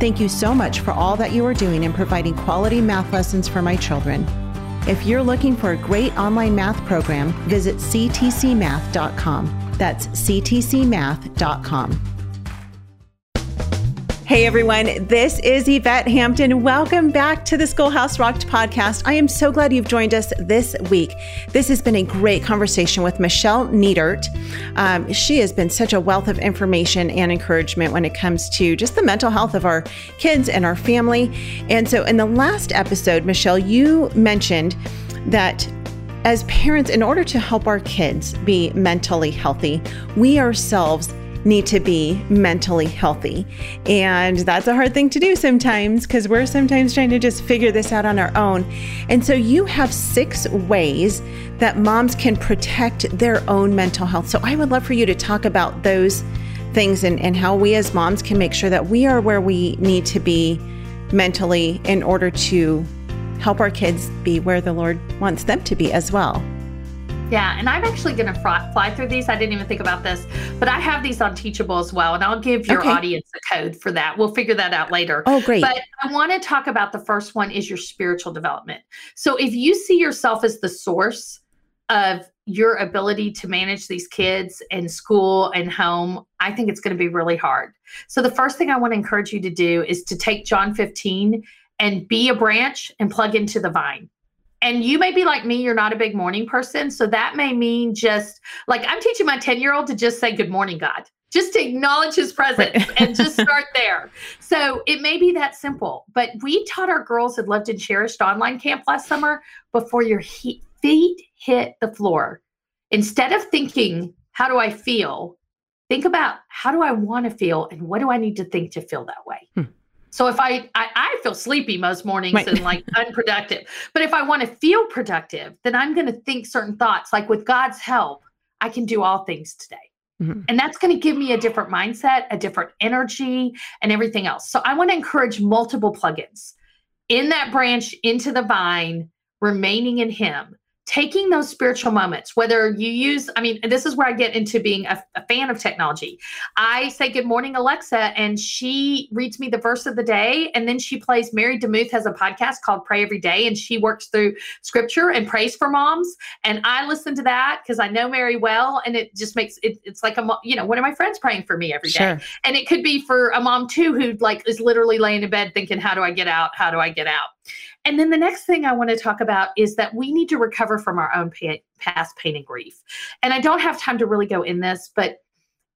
Thank you so much for all that you are doing in providing quality math lessons for my children. If you're looking for a great online math program, visit ctcmath.com. That's ctcmath.com. Hey everyone, this is Yvette Hampton. Welcome back to the Schoolhouse Rocked podcast. I am so glad you've joined us this week. This has been a great conversation with Michelle Nietert. Um, she has been such a wealth of information and encouragement when it comes to just the mental health of our kids and our family. And so, in the last episode, Michelle, you mentioned that as parents, in order to help our kids be mentally healthy, we ourselves need to be mentally healthy. And that's a hard thing to do sometimes because we're sometimes trying to just figure this out on our own. And so you have six ways that moms can protect their own mental health. So I would love for you to talk about those things and, and how we as moms can make sure that we are where we need to be mentally in order to help our kids be where the Lord wants them to be as well. Yeah, and I'm actually going to fly, fly, through these. I didn't even think about this, but I have these on Teachable as well, and I'll give your okay. audience a code for that. We'll figure that out later. Oh, great. But I want to talk about the first one is your spiritual development. So if you see yourself as the source of your ability to manage these kids in school and home, I think it's going to be really hard. So the first thing I want to encourage you to do is to take John 15 and be a branch and plug into the vine and you may be like me you're not a big morning person so that may mean just like i'm teaching my 10 year old to just say good morning god. Just to acknowledge his presence and just start there. So it may be that simple but we taught our girls at loved and cherished online camp last summer before your he- feet hit the floor. Instead of thinking how do i feel? Think about how do i want to feel and what do i need to think to feel that way? Hmm. So if I, I, I feel sleepy most mornings right. and like unproductive, but if I want to feel productive, then I'm going to think certain thoughts. Like with God's help, I can do all things today. Mm-hmm. And that's going to give me a different mindset, a different energy, and everything else. So I want to encourage multiple plugins in that branch into the vine, remaining in Him taking those spiritual moments, whether you use, I mean, this is where I get into being a, a, fan of technology. I say, Good morning, Alexa, and she reads me the verse of the day. And then she plays, Mary DeMuth has a podcast called Pray Every Day, and she works through scripture and prays for moms. And I listen to that because I know Mary well. And it just makes it, it's like a, you know, one of my friends praying for me every day. Sure. And it could be for a mom too, who like is literally laying in bed thinking, How do I get out? How do I get out? And then the next thing I want to talk about is that we need to recover from our own past pain and grief. And I don't have time to really go in this, but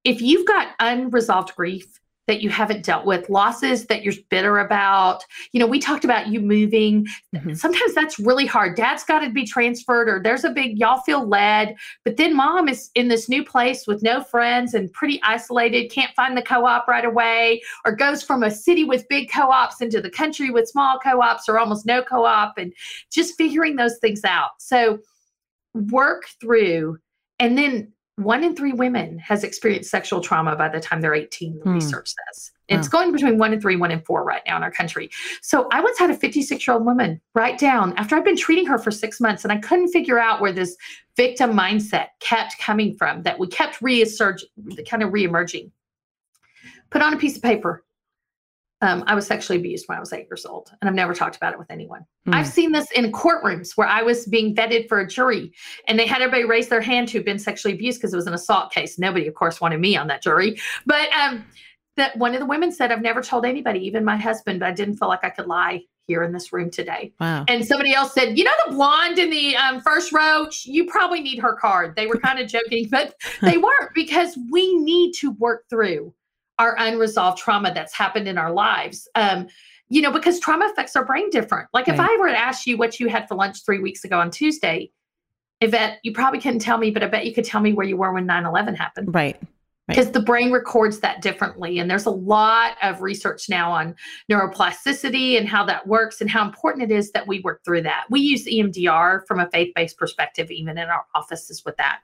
if you've got unresolved grief, that you haven't dealt with, losses that you're bitter about. You know, we talked about you moving. Mm-hmm. Sometimes that's really hard. Dad's got to be transferred, or there's a big, y'all feel led. But then mom is in this new place with no friends and pretty isolated, can't find the co op right away, or goes from a city with big co ops into the country with small co ops or almost no co op, and just figuring those things out. So work through and then one in three women has experienced sexual trauma by the time they're 18 the hmm. research says it's going between one and three one in four right now in our country. So i once had a 56 year old woman write down after i'd been treating her for six months and i couldn't figure out where this victim mindset kept coming from that we kept resurging kind of reemerging put on a piece of paper um, I was sexually abused when I was eight years old, and I've never talked about it with anyone. Mm. I've seen this in courtrooms where I was being vetted for a jury, and they had everybody raise their hand who'd been sexually abused because it was an assault case. Nobody, of course, wanted me on that jury. But um, that one of the women said, "I've never told anybody, even my husband, but I didn't feel like I could lie." Here in this room today. Wow. And somebody else said, You know, the blonde in the um, first row, you probably need her card. They were kind of joking, but they weren't because we need to work through our unresolved trauma that's happened in our lives. Um, you know, because trauma affects our brain different. Like right. if I were to ask you what you had for lunch three weeks ago on Tuesday, Yvette, you probably couldn't tell me, but I bet you could tell me where you were when 9 11 happened. Right. because right. the brain records that differently. And there's a lot of research now on neuroplasticity and how that works and how important it is that we work through that. We use EMDR from a faith based perspective, even in our offices with that.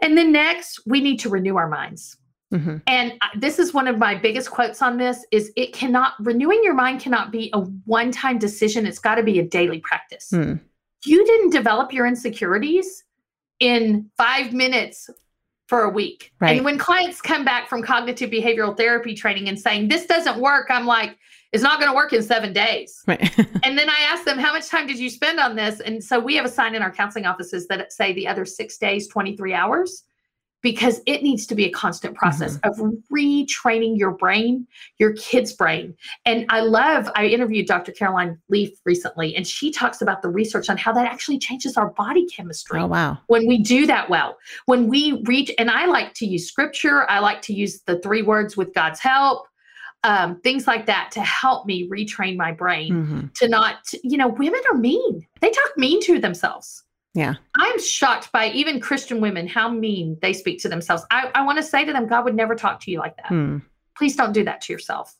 And then next, we need to renew our minds. Mm-hmm. And this is one of my biggest quotes on this is it cannot renewing your mind cannot be a one-time decision. It's got to be a daily practice. Mm. You didn't develop your insecurities in 5 minutes for a week. Right. And when clients come back from cognitive behavioral therapy training and saying this doesn't work, I'm like it's not going to work in 7 days. Right. and then I ask them how much time did you spend on this? And so we have a sign in our counseling offices that say the other 6 days 23 hours because it needs to be a constant process mm-hmm. of retraining your brain, your kid's brain. And I love, I interviewed Dr. Caroline Leaf recently, and she talks about the research on how that actually changes our body chemistry. Oh, wow. When we do that well, when we reach, and I like to use scripture, I like to use the three words with God's help. Um, things like that to help me retrain my brain mm-hmm. to not, you know, women are mean. They talk mean to themselves yeah. I'm shocked by even Christian women, how mean they speak to themselves. I, I want to say to them, God would never talk to you like that. Hmm. Please don't do that to yourself.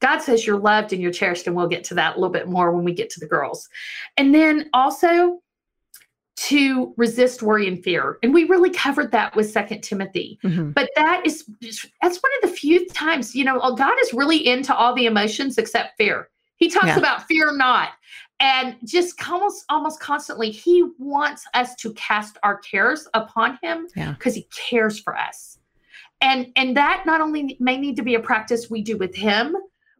God says you're loved and you're cherished, and we'll get to that a little bit more when we get to the girls. And then also to resist worry and fear. And we really covered that with Second Timothy. Mm-hmm. But that is that's one of the few times, you know, God is really into all the emotions except fear. He talks yeah. about fear not and just almost almost constantly he wants us to cast our cares upon him because yeah. he cares for us. And and that not only may need to be a practice we do with him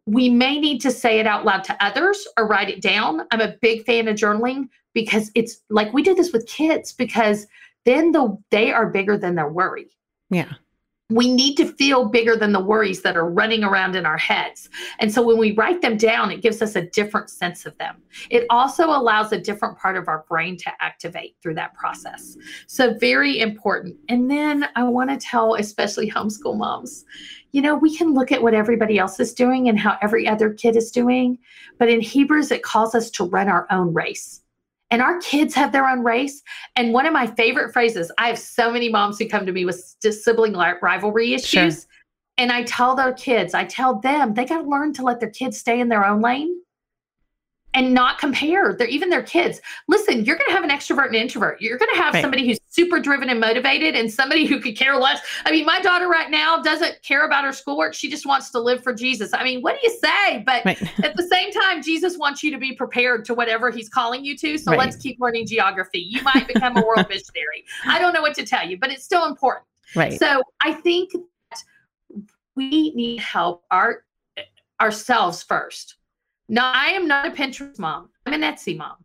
we may need to say it out loud to others or write it down. I'm a big fan of journaling because it's like we do this with kids because then the they are bigger than their worry. Yeah we need to feel bigger than the worries that are running around in our heads. And so when we write them down, it gives us a different sense of them. It also allows a different part of our brain to activate through that process. So, very important. And then I want to tell, especially homeschool moms, you know, we can look at what everybody else is doing and how every other kid is doing. But in Hebrews, it calls us to run our own race and our kids have their own race. And one of my favorite phrases, I have so many moms who come to me with sibling rivalry issues. Sure. And I tell their kids, I tell them they got to learn to let their kids stay in their own lane and not compare. They're even their kids. Listen, you're going to have an extrovert and introvert. You're going to have right. somebody who's super driven and motivated and somebody who could care less. I mean, my daughter right now doesn't care about her schoolwork. She just wants to live for Jesus. I mean, what do you say? But right. at the same time, Jesus wants you to be prepared to whatever he's calling you to. So right. let's keep learning geography. You might become a world missionary. I don't know what to tell you, but it's still important. Right. So I think we need help our ourselves first no, I am not a Pinterest mom. I'm an Etsy mom.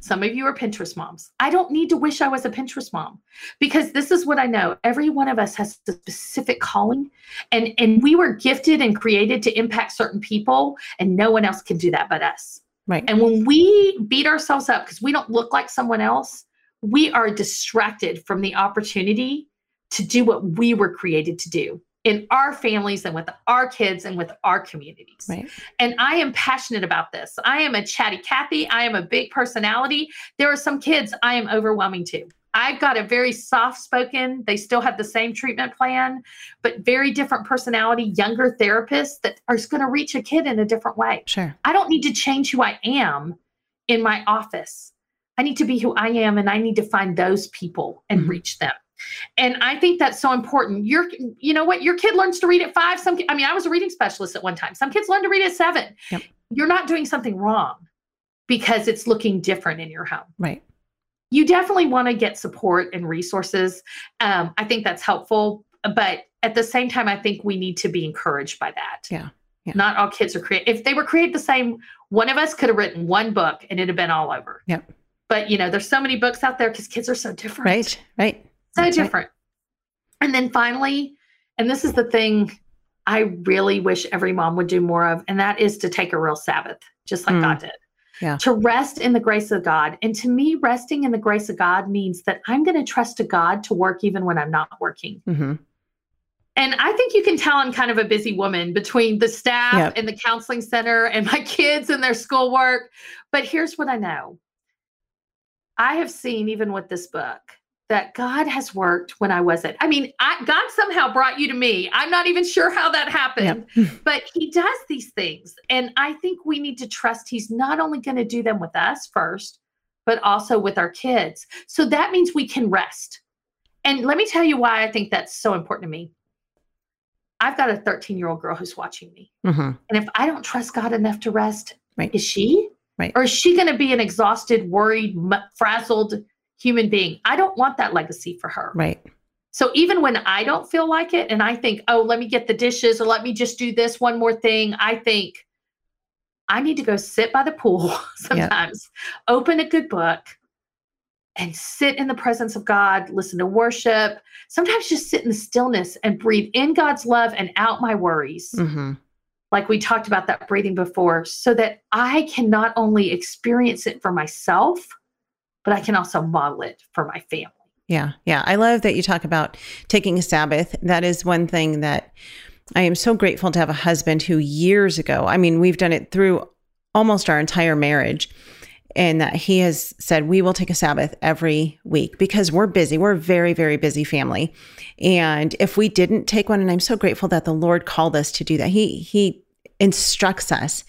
Some of you are Pinterest moms. I don't need to wish I was a Pinterest mom because this is what I know. Every one of us has a specific calling and and we were gifted and created to impact certain people and no one else can do that but us. Right. And when we beat ourselves up because we don't look like someone else, we are distracted from the opportunity to do what we were created to do in our families and with our kids and with our communities. Right. And I am passionate about this. I am a chatty Cathy. I am a big personality. There are some kids I am overwhelming to. I've got a very soft spoken, they still have the same treatment plan, but very different personality, younger therapists that are going to reach a kid in a different way. Sure. I don't need to change who I am in my office. I need to be who I am and I need to find those people and mm-hmm. reach them. And I think that's so important. Your, you know what, your kid learns to read at five. Some, I mean, I was a reading specialist at one time. Some kids learn to read at seven. Yep. You're not doing something wrong because it's looking different in your home. Right. You definitely want to get support and resources. Um, I think that's helpful. But at the same time, I think we need to be encouraged by that. Yeah. Yeah. Not all kids are created. If they were created the same, one of us could have written one book and it'd have been all over. Yep. But you know, there's so many books out there because kids are so different. Right. Right. So different. And then finally, and this is the thing I really wish every mom would do more of, and that is to take a real Sabbath, just like mm. God did. Yeah. To rest in the grace of God. And to me, resting in the grace of God means that I'm going to trust to God to work even when I'm not working. Mm-hmm. And I think you can tell I'm kind of a busy woman between the staff yep. and the counseling center and my kids and their schoolwork. But here's what I know I have seen, even with this book, that God has worked when I wasn't. I mean, I, God somehow brought you to me. I'm not even sure how that happened, yep. but He does these things. And I think we need to trust He's not only going to do them with us first, but also with our kids. So that means we can rest. And let me tell you why I think that's so important to me. I've got a 13 year old girl who's watching me. Mm-hmm. And if I don't trust God enough to rest, right. is she? Right. Or is she going to be an exhausted, worried, frazzled human being? I don't want that legacy for her. Right. So even when I don't feel like it and I think, oh, let me get the dishes or let me just do this one more thing, I think I need to go sit by the pool sometimes, yep. open a good book, and sit in the presence of God, listen to worship, sometimes just sit in the stillness and breathe in God's love and out my worries. Mm-hmm. Like we talked about that breathing before, so that I can not only experience it for myself, but I can also model it for my family. Yeah. Yeah. I love that you talk about taking a Sabbath. That is one thing that I am so grateful to have a husband who years ago, I mean, we've done it through almost our entire marriage and that he has said we will take a sabbath every week because we're busy we're a very very busy family and if we didn't take one and i'm so grateful that the lord called us to do that he he instructs us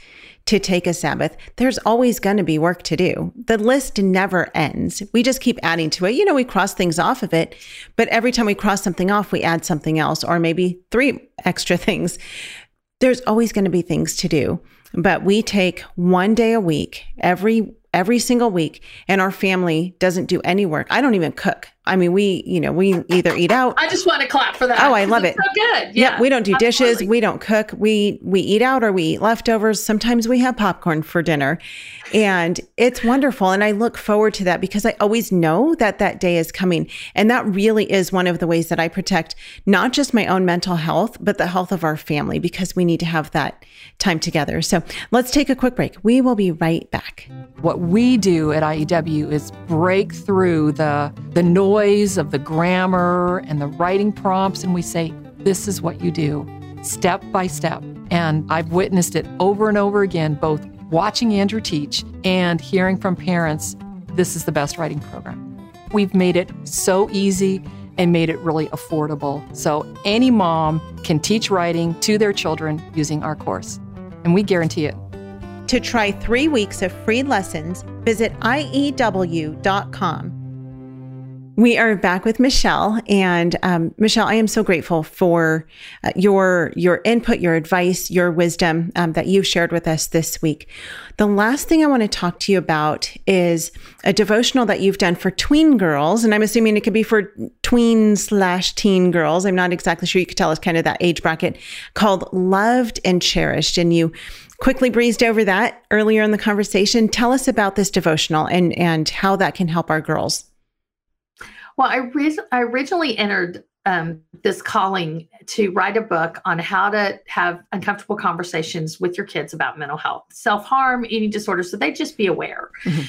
to take a sabbath there's always going to be work to do the list never ends we just keep adding to it you know we cross things off of it but every time we cross something off we add something else or maybe three extra things there's always going to be things to do but we take one day a week every every single week and our family doesn't do any work. I don't even cook. I mean, we, you know, we either eat out. I just want to clap for that. Oh, I love it. So good. Yeah. Yep, we don't do absolutely. dishes. We don't cook. We we eat out or we eat leftovers. Sometimes we have popcorn for dinner. And it's wonderful and I look forward to that because I always know that that day is coming. And that really is one of the ways that I protect not just my own mental health, but the health of our family because we need to have that time together. So, let's take a quick break. We will be right back. What we do at IEW is break through the the noise noise of the grammar and the writing prompts, and we say, This is what you do, step by step. And I've witnessed it over and over again, both watching Andrew teach and hearing from parents, this is the best writing program. We've made it so easy and made it really affordable. So any mom can teach writing to their children using our course, and we guarantee it. To try three weeks of free lessons, visit IEW.com we are back with Michelle, and um, Michelle, I am so grateful for uh, your your input, your advice, your wisdom um, that you've shared with us this week. The last thing I want to talk to you about is a devotional that you've done for tween girls, and I'm assuming it could be for tween slash teen girls. I'm not exactly sure. You could tell us kind of that age bracket called "Loved and Cherished," and you quickly breezed over that earlier in the conversation. Tell us about this devotional and and how that can help our girls. Well, I, re- I originally entered um, this calling to write a book on how to have uncomfortable conversations with your kids about mental health, self harm, eating disorders, so they just be aware. Mm-hmm.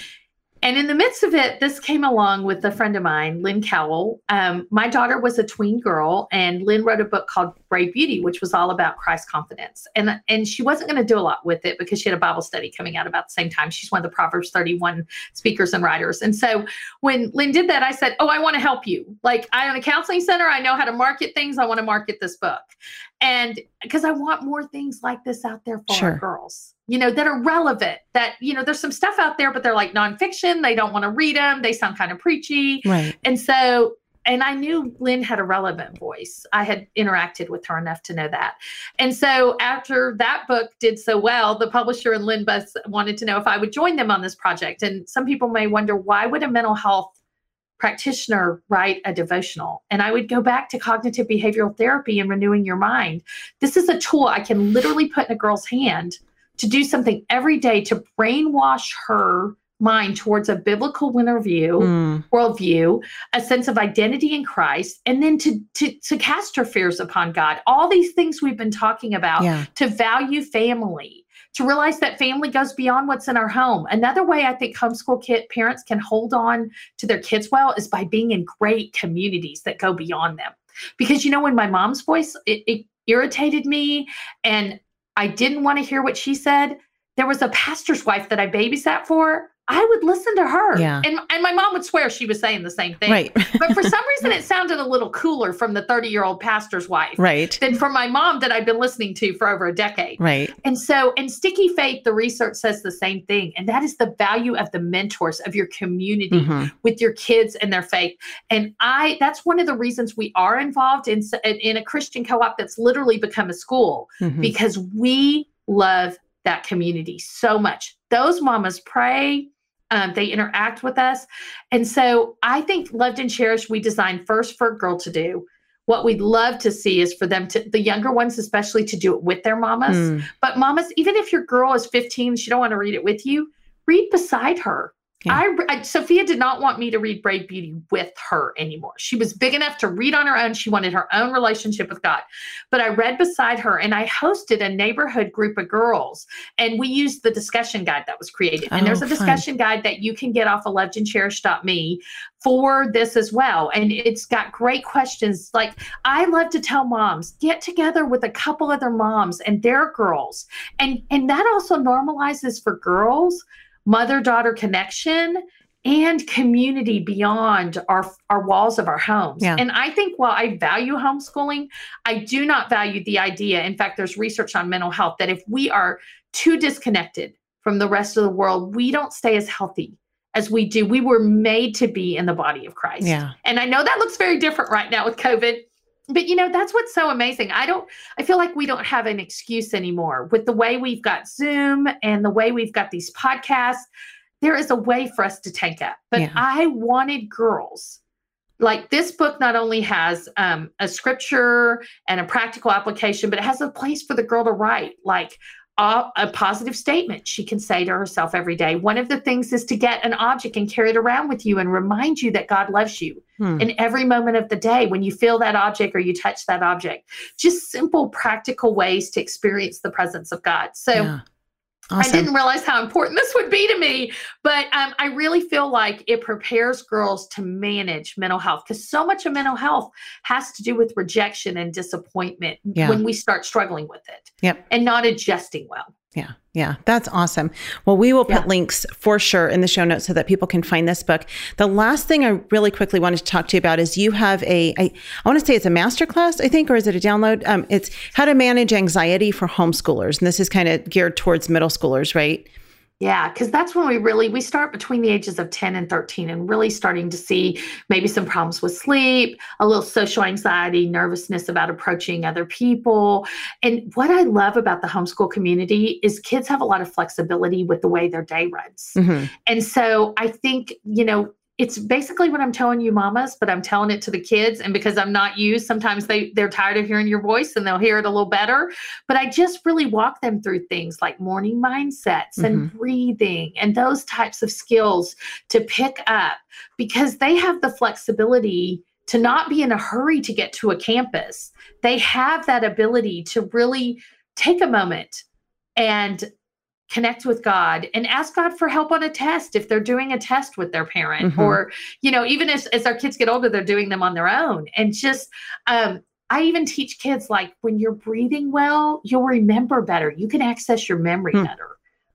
And in the midst of it, this came along with a friend of mine, Lynn Cowell. Um, my daughter was a tween girl, and Lynn wrote a book called Brave Beauty, which was all about Christ confidence. And, and she wasn't going to do a lot with it because she had a Bible study coming out about the same time. She's one of the Proverbs 31 speakers and writers. And so when Lynn did that, I said, Oh, I want to help you. Like, I own a counseling center. I know how to market things. I want to market this book. And because I want more things like this out there for sure. our girls you know, that are relevant. That, you know, there's some stuff out there, but they're like nonfiction. They don't want to read them. They sound kind of preachy. Right. And so, and I knew Lynn had a relevant voice. I had interacted with her enough to know that. And so after that book did so well, the publisher and Lynn both wanted to know if I would join them on this project. And some people may wonder why would a mental health practitioner write a devotional and i would go back to cognitive behavioral therapy and renewing your mind this is a tool i can literally put in a girl's hand to do something every day to brainwash her mind towards a biblical winner view, mm. worldview, a sense of identity in Christ, and then to, to to cast her fears upon God. All these things we've been talking about yeah. to value family, to realize that family goes beyond what's in our home. Another way I think homeschool kid parents can hold on to their kids well is by being in great communities that go beyond them. Because you know, when my mom's voice it, it irritated me and I didn't want to hear what she said. There was a pastor's wife that I babysat for. I would listen to her. Yeah. And and my mom would swear she was saying the same thing. Right. but for some reason it sounded a little cooler from the 30-year-old pastor's wife right. than from my mom that I've been listening to for over a decade. Right. And so, in Sticky Faith, the research says the same thing. And that is the value of the mentors of your community Mhm. with your kids and their faith. And I, that's one of the reasons we are involved in, in a Christian co op that's literally become a school Mhm. because we love that community so much. Those mamas pray. Um, they interact with us. And so I think Loved and Cherished, we designed first for a girl to do. What we'd love to see is for them to, the younger ones especially, to do it with their mamas. Mm. But mamas, even if your girl is 15, she don't want to read it with you, read beside her. Yeah. I, I Sophia did not want me to read Brave Beauty with her anymore. She was big enough to read on her own. She wanted her own relationship with God. But I read beside her and I hosted a neighborhood group of girls and we used the discussion guide that was created. and there's Oh, a fun. discussion guide that you can get off of lovedandcherish.me for this as well. And it's got great questions. Like I love to tell moms, get together with a couple other moms and their girls. And and that also normalizes for girls mother-daughter connection and community beyond our our walls of our homes. Yeah. And I think while I value homeschooling, I do not value the idea. In fact, there's research on mental health that if we are too disconnected from the rest of the world, we don't stay as healthy as we do. We were made to be in the body of Christ. Yeah. And I know that looks very different right now with COVID. But you know, that's what's so amazing. I don't I feel like we don't have an excuse anymore with the way we've got Zoom and the way we've got these podcasts. There is a way for us to tank up. But Yeah. I wanted girls like this book not only has um, a scripture and a practical application, but it has a place for the girl to write, like a, a positive statement she can say to herself every day. One of the things is to get an object and carry it around with you and remind you that God loves you Hmm. in every moment of the day when you feel that object or you touch that object. Just simple, practical ways to experience the presence of God. So, Yeah. I didn't realize how important this would be to me, but um, I really feel like it prepares girls to manage mental health because so much of mental health has to do with rejection and disappointment Yeah. when we start struggling with it Yep. and not adjusting well. Yeah, yeah, that's awesome. Well, we will put Yeah. links for sure in the show notes so that people can find this book. The last thing I really quickly wanted to talk to you about is you have a, I, I want to say it's a masterclass, I think, or is it a download? Um, it's how to manage anxiety for homeschoolers, and this is kind of geared towards middle schoolers, right? Yeah, because that's when we really we start between the ages of 10 and 13 and really starting to see maybe some problems with sleep, a little social anxiety, nervousness about approaching other people. And what I love about the homeschool community is kids have a lot of flexibility with the way their day runs. Mhm. And so I think, you know, it's basically what I'm telling you mamas, but I'm telling it to the kids and because I'm not you, sometimes they they're tired of hearing your voice and they'll hear it a little better. But I just really walk them through things like morning mindsets and mm-hmm. breathing and those types of skills to pick up because they have the flexibility to not be in a hurry to get to a campus. They have that ability to really take a moment and connect with God and ask God for help on a test if they're doing a test with their parent Mhm. or you know even as, as our kids get older they're doing them on their own and just um I even teach kids like when you're breathing well you'll remember better you can access your memory Hmm. better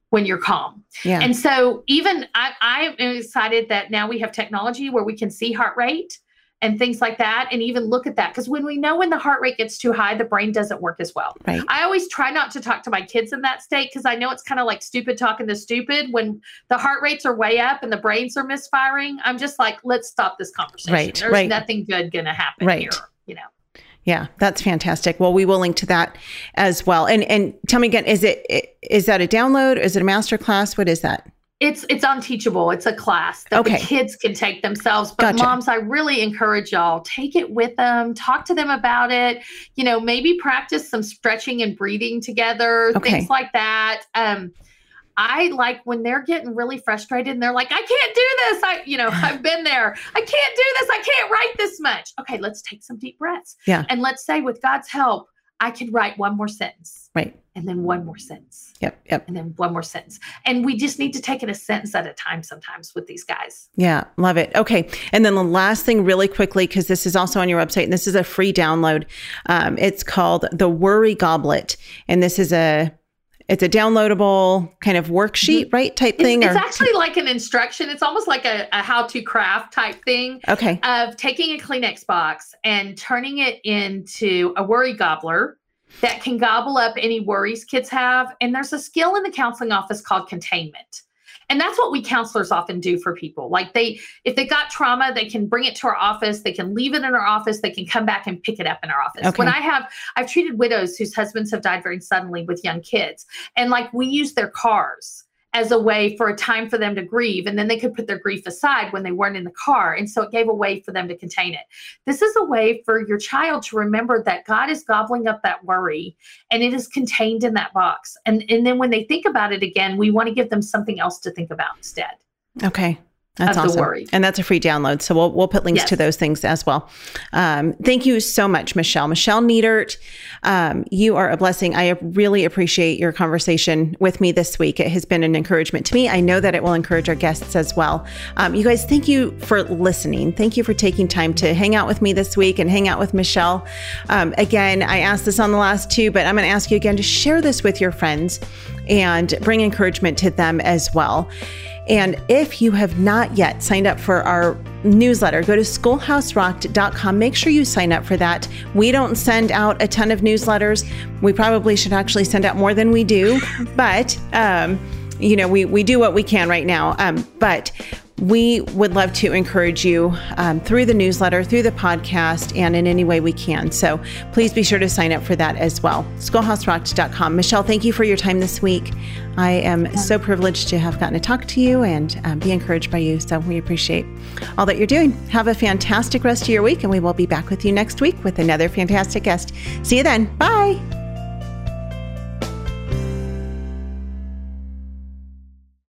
when you're calm Yeah. and so even I, I am excited that now we have technology where we can see heart rate and things like that and even look at that because when we know when the heart rate gets too high the brain doesn't work as well right. I always try not to talk to my kids in that state because I know it's kind of like stupid talking to stupid. When the heart rates are way up and the brains are misfiring, I'm just like, let's stop this conversation. Right, There's right. nothing good going to happen Right. here. You know, Yeah, that's fantastic. Well, we will link to that as well. And and tell me again, is it is that a download? Is it a master class? What is that? It's it's on Teachable. It's a class that Okay. the kids can take themselves. But Gotcha. moms, I really encourage y'all take it with them. Talk to them about it. You know, maybe practice some stretching and breathing together. Okay. Things like that. Um, I like when they're getting really frustrated and they're like, I can't do this. I, you know, I've been there. I can't do this. I can't write this much. Okay, let's take some deep breaths. Yeah. And let's say, with God's help, I could write one more sentence Right. and then one more sentence Yep. Yep. and then one more sentence. And we just need to take it a sentence at a time sometimes with these guys. Yeah, love it. Okay. And then the last thing, really quickly, because this is also on your website and this is a free download. Um, it's called The Worry Gobbler. And this is a it's a downloadable kind of worksheet, mm-hmm. right? Type thing. It's, it's actually like an instruction. It's almost like a, a how to craft type thing. Okay. Of taking a Kleenex box and turning it into a worry gobbler that can gobble up any worries kids have. And there's a skill in the counseling office called containment. And that's what we counselors often do for people. Like they, if they got trauma, they can bring it to our office. They can leave it in our office. They can come back and pick it up in our office. Okay. When I have, I've treated widows whose husbands have died very suddenly with young kids, and like we use their cars as a way for a time for them to grieve. And then they could put their grief aside when they weren't in the car. And so it gave a way for them to contain it. This is a way for your child to remember that God is gobbling up that worry and it is contained in that box. And, and then when they think about it again, we want to give them something else to think about instead. Okay. That's awesome. And that's a free download. So we'll, we'll put links yes. to those things as well. Um, thank you so much, Michelle. Michelle Nietert, um, you are a blessing. I really appreciate your conversation with me this week. It has been an encouragement to me. I know that it will encourage our guests as well. Um, you guys, thank you for listening. Thank you for taking time to hang out with me this week and hang out with Michelle. Um, again, I asked this on the last two, but I'm going to ask you again to share this with your friends and bring encouragement to them as well. And if you have not yet signed up for our newsletter, go to schoolhouserocked.com. Make sure you sign up for that. We don't send out a ton of newsletters. We probably should actually send out more than we do, but um, you know, we, we do what we can right now. Um, but we would love to encourage you um, through the newsletter, through the podcast, and in any way we can. So please be sure to sign up for that as well. Schoolhouserocked.com. Michelle, thank you for your time this week. I am so privileged to have gotten to talk to you and um, be encouraged by you. So we appreciate all that you're doing. Have a fantastic rest of your week, and we will be back with you next week with another fantastic guest. See you then. Bye.